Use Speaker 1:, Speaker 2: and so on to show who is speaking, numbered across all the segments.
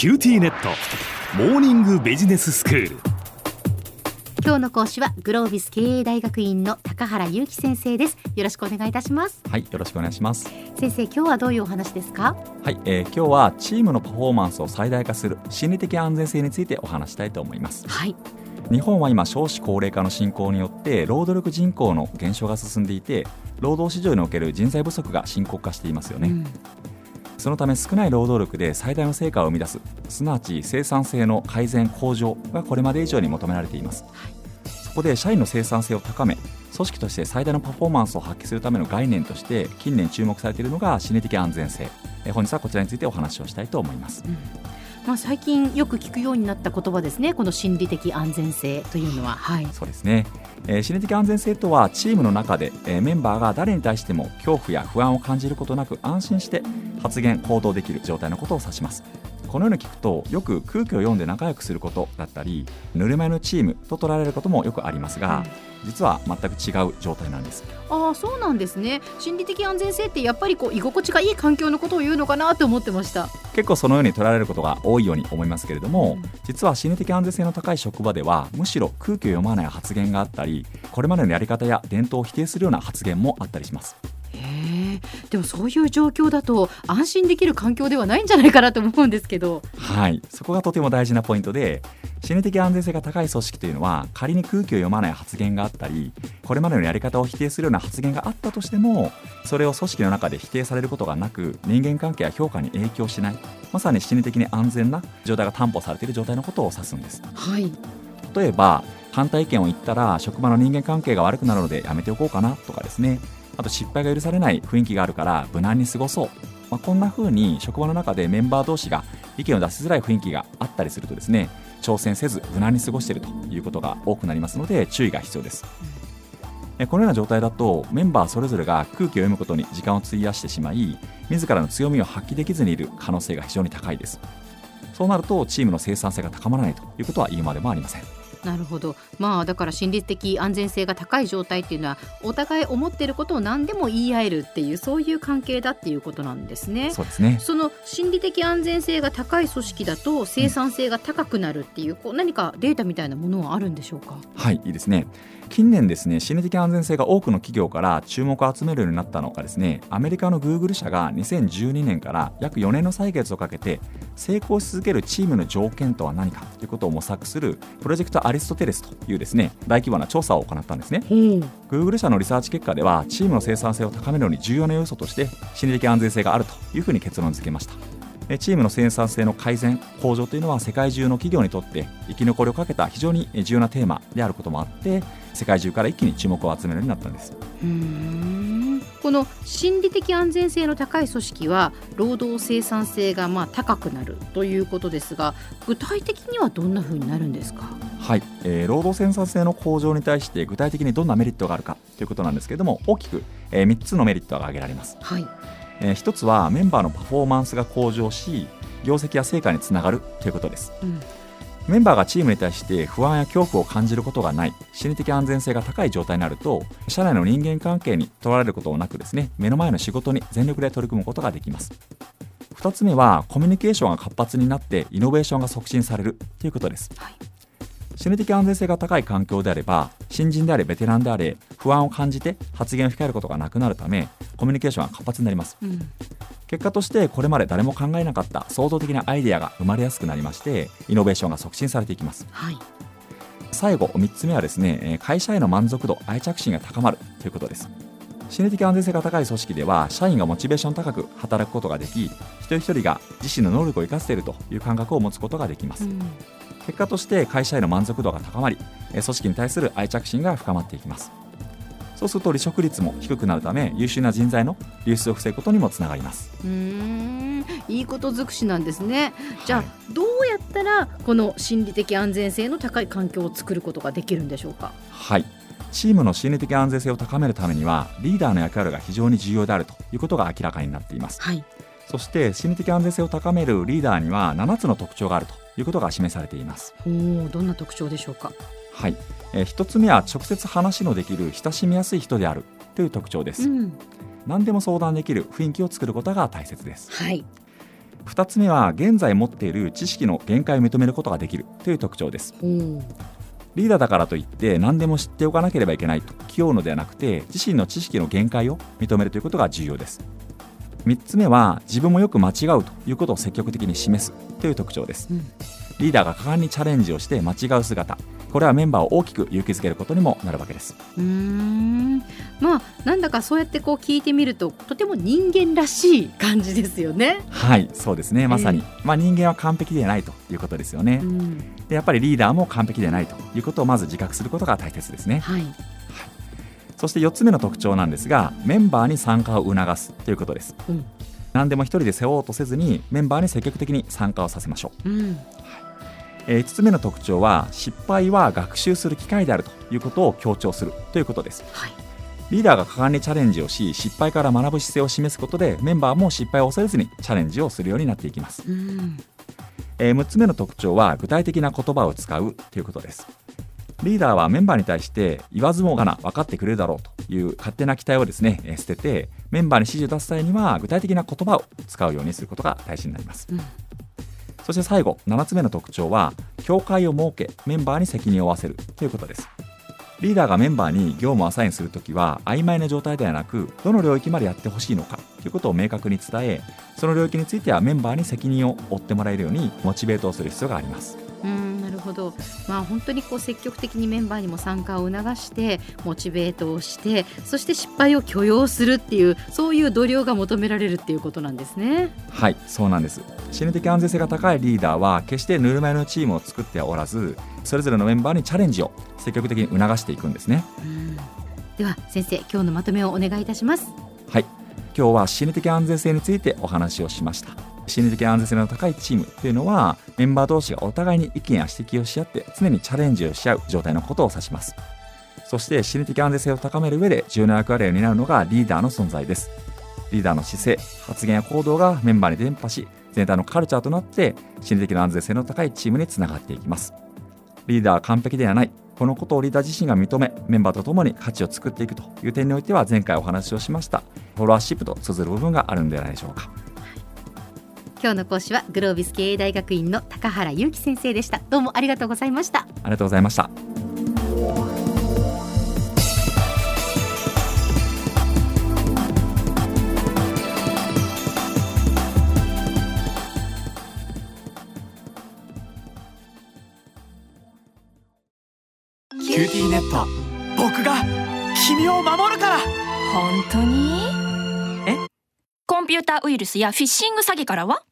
Speaker 1: QTnet。モーニングビジネススクール。
Speaker 2: 今日の講師はグロービス経営大学院の高原祐希先生です。よろしくお願いいたします。
Speaker 3: はい、よろしくお願いします。
Speaker 2: 先生今日はどういうお話ですか？
Speaker 3: はい、えー今日はチームのパフォーマンスを最大化する心理的安全性についてお話したいと思います。
Speaker 2: はい。
Speaker 3: 日本は今少子高齢化の進行によって労働力人口の減少が進んでいて、労働市場における人材不足が深刻化していますよね。
Speaker 2: うん
Speaker 3: そのため少ない労働力で最大の成果を生み出す、すなわち生産性の改善向上がこれまで以上に求められています。そこで社員の生産性を高め、組織として最大のパフォーマンスを発揮するための概念として近年注目されているのが心理的安全性。えー本日はこちらについてお話をしたいと思います。
Speaker 2: まあ最近よく聞くようになった言葉ですねこの心理的安全性というのははい
Speaker 3: そうですね、えー心理的安全性とはチームの中で、えーメンバーが誰に対しても恐怖や不安を感じることなく安心して発言行動できる状態のことを指します。このように聞くとよく空気を読んで仲良くすることだったりぬるま湯のチームと取られることもよくありますが、実は全く違う状態なんです。
Speaker 2: ああそうなんですね。心理的安全性ってやっぱりこう居心地がいい環境のことを言うのかなと思ってました。
Speaker 3: 結構そのように取られることが多いように思いますけれども、
Speaker 2: うん。
Speaker 3: 実は心理的安全性の高い職場ではむしろ空気を読まない発言があったりこれまでのやり方や伝統を否定するような発言もあったりします
Speaker 2: でもそういう状況だと安心できる環境ではないんじゃないかなと思うんですけど。
Speaker 3: はい、そこがとても大事なポイントで心理的安全性が高い組織というのは仮に空気を読まない発言があったりこれまでのやり方を否定するような発言があったとしてもそれを組織の中で否定されることがなく人間関係や評価に影響しない。まさに心理的に安全な状態が担保されている状態のことを指すんです。
Speaker 2: はい。
Speaker 3: 例えば反対意見を言ったら職場の人間関係が悪くなるのでやめておこうかなとかですねあと失敗が許されない雰囲気があるから無難に過ごそう、まあ、こんな風に職場の中でメンバー同士が意見を出しづらい雰囲気があったりするとですね挑戦せず無難に過ごしているということが多くなりますので注意が必要です、えこのような状態だとメンバーそれぞれが空気を読むことに時間を費やしてしまい自らの強みを発揮できずにいる可能性が非常に高いです。そうなるとチームの生産性が高まらないということは言うまでもありません。
Speaker 2: なるほどまあだから心理的安全性が高い状態っていうのはお互い思っていることを何でも言い合えるっていうそういう関係だっていうことなんですね。
Speaker 3: そうですね
Speaker 2: その心理的安全性が高い組織だと生産性が高くなるっていう,、こう何かデータみたいなものはあるんでしょうか？
Speaker 3: はい、いいですね。近年ですね、心理的安全性が多くの企業から注目を集めるようになったのがですね、アメリカのグーグル社が2012年から約4年の歳月をかけて、成功し続けるチームの条件とは何かということを模索するプロジェクトアリストテレスというですね、大規模な調査を行ったんですね。グーグル社のリサーチ結果では、チームの生産性を高めるのに重要な要素として、心理的安全性があるというふうに結論付けました。えチームの生産性の改善、向上というのは世界中の企業にとって生き残りをかけた非常に重要なテーマであることもあって世界中から一気に注目を集めるようになったんです。
Speaker 2: うーんこの心理的安全性の高い組織は労働生産性がまあ高くなるということですが具体的にはどんな風になるんですか？
Speaker 3: はい、えー労働生産性の向上に対して具体的にどんなメリットがあるかということなんですけれども大きく、え3つのメリットが挙げられます。
Speaker 2: はい
Speaker 3: え1つはメンバーのパフォーマンスが向上し業績や成果につながるということです。
Speaker 2: うん。
Speaker 3: メンバーがチームに対して不安や恐怖を感じることがない心理的安全性が高い状態になると社内の人間関係に取られることなくですね目の前の仕事に全力で取り組むことができます。2つ目はコミュニケーションが活発になってイノベーションが促進されるということです、
Speaker 2: はい
Speaker 3: 心理的安全性が高い環境であれば新人であれベテランであれ不安を感じて発言を控えることがなくなるためコミュニケーションが活発になります。
Speaker 2: うん。
Speaker 3: 結果としてこれまで誰も考えなかった創造的なアイデアが生まれやすくなりましてイノベーションが促進されていきます。
Speaker 2: はい。
Speaker 3: 最後3つ目はですねえー会社への満足度愛着心が高まるということです。心理的安全性が高い組織では社員がモチベーション高く働くことができ一人一人が自身の能力を生かしているという感覚を持つことができます。
Speaker 2: うん
Speaker 3: 結果として会社への満足度が高まりえー組織に対する愛着心が深まっていきます。そうすると離職率も低くなるため優秀な人材の流出を防ぐことにもつながります。
Speaker 2: うーんいいこと尽くしなんですね。じゃあ、
Speaker 3: はい
Speaker 2: どうやったらこの心理的安全性の高い環境を作ることができるんでしょうか？
Speaker 3: はい。チームの心理的安全性を高めるためにはリーダーの役割が非常に重要であるということが明らかになっています。
Speaker 2: はい
Speaker 3: そして心理的安全性を高めるリーダーには7つの特徴があるということが示されています。
Speaker 2: おーどんな特徴でしょうか？
Speaker 3: はい、えー一つ目は直接話のできる親しみやすい人であるという特徴です、
Speaker 2: うん。
Speaker 3: 何でも相談できる雰囲気を作ることが大切です。
Speaker 2: はい。
Speaker 3: 2つ目は現在持っている知識の限界を認めることができるという特徴です。
Speaker 2: ほう
Speaker 3: リーダーだからといって何でも知っておかなければいけないと気負うのではなくて自身の知識の限界を認めるということが重要です3つ目は自分もよく間違うということを積極的に示すという特徴です。
Speaker 2: うん。
Speaker 3: リーダーが果敢にチャレンジをして間違う姿これはメンバーを大きく勇気づけることにもなるわけです。
Speaker 2: うーん。まあなんだかそうやってこう聞いてみるととても人間らしい感じですよね。
Speaker 3: はいそうですねまさに、まあ、人間は完璧ではないということですよね。
Speaker 2: うん、
Speaker 3: でやっぱりリーダーも完璧ではないということをまず自覚することが大切ですね。
Speaker 2: はい。
Speaker 3: そして4つ目の特徴なんですがメンバーに参加を促すということです、
Speaker 2: うん。
Speaker 3: 何でも一人で背負おうとせずにメンバーに積極的に参加をさせましょう、
Speaker 2: うん。
Speaker 3: え5つ目の特徴は失敗は学習する機会であるということを強調するということです。
Speaker 2: はい。
Speaker 3: リーダーが果敢にチャレンジをし失敗から学ぶ姿勢を示すことでメンバーも失敗を恐れずにチャレンジをするようになっていきます、
Speaker 2: うん。
Speaker 3: え6つ目の特徴は具体的な言葉を使うということですリーダーはメンバーに対して言わずもがな分かってくれるだろうという勝手な期待をですねえー捨ててメンバーに指示を出す際には具体的な言葉を使うようにすることが大事になります。
Speaker 2: うん。
Speaker 3: そして最後7つ目の特徴は境界を設けメンバーに責任を負わせるということです。リーダーがメンバーに業務をアサインするときは曖昧な状態ではなくどの領域までやってほしいのかということを明確に伝えその領域についてはメンバーに責任を負ってもらえるようにモチベートをする必要があります
Speaker 2: るほど。まあ本当にこう積極的にメンバーにも参加を促してモチベートをして、そして失敗を許容するっていうそういう度量が求められるっていうことなんですね。
Speaker 3: はいそうなんです心理的安全性が高いリーダーは決してぬるま湯のチームを作ってはおらずそれぞれのメンバーにチャレンジを積極的に促していくんですね
Speaker 2: うん。では先生今日のまとめをお願いいたします。
Speaker 3: はい今日は心理的安全性についてお話をしました心理的安全性の高いチームというのはメンバー同士がお互いに意見や指摘をし合って常にチャレンジをし合う状態のことを指します。そして心理的安全性を高める上で重要な役割を担うのがリーダーの存在です。リーダーの姿勢発言や行動がメンバーに伝播し全体のカルチャーとなって心理的な安全性の高いチームにつながっていきます。リーダーは完璧ではないこのことをリーダー自身が認めメンバーと共に価値を作っていくという点においては前回お話をしましたフォロワーシップと通ずる部分があるのではないでしょうか。
Speaker 2: 今日の講師はグロービス経営大学院の高原祐樹先生でした。どうもありがとうございました。
Speaker 3: ありがとうございました
Speaker 1: QTnet 僕が君を守るから
Speaker 4: 本当に？
Speaker 1: え？
Speaker 4: コンピューターウイルスやフィッシング詐欺からは
Speaker 1: え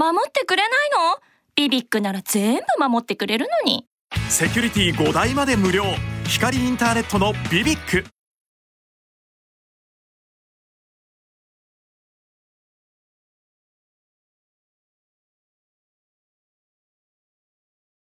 Speaker 4: 守ってくれないの？ BBIQ なら全部守ってくれるのに。
Speaker 1: セキュリティ5台まで無料。光インターネットの BBIQ。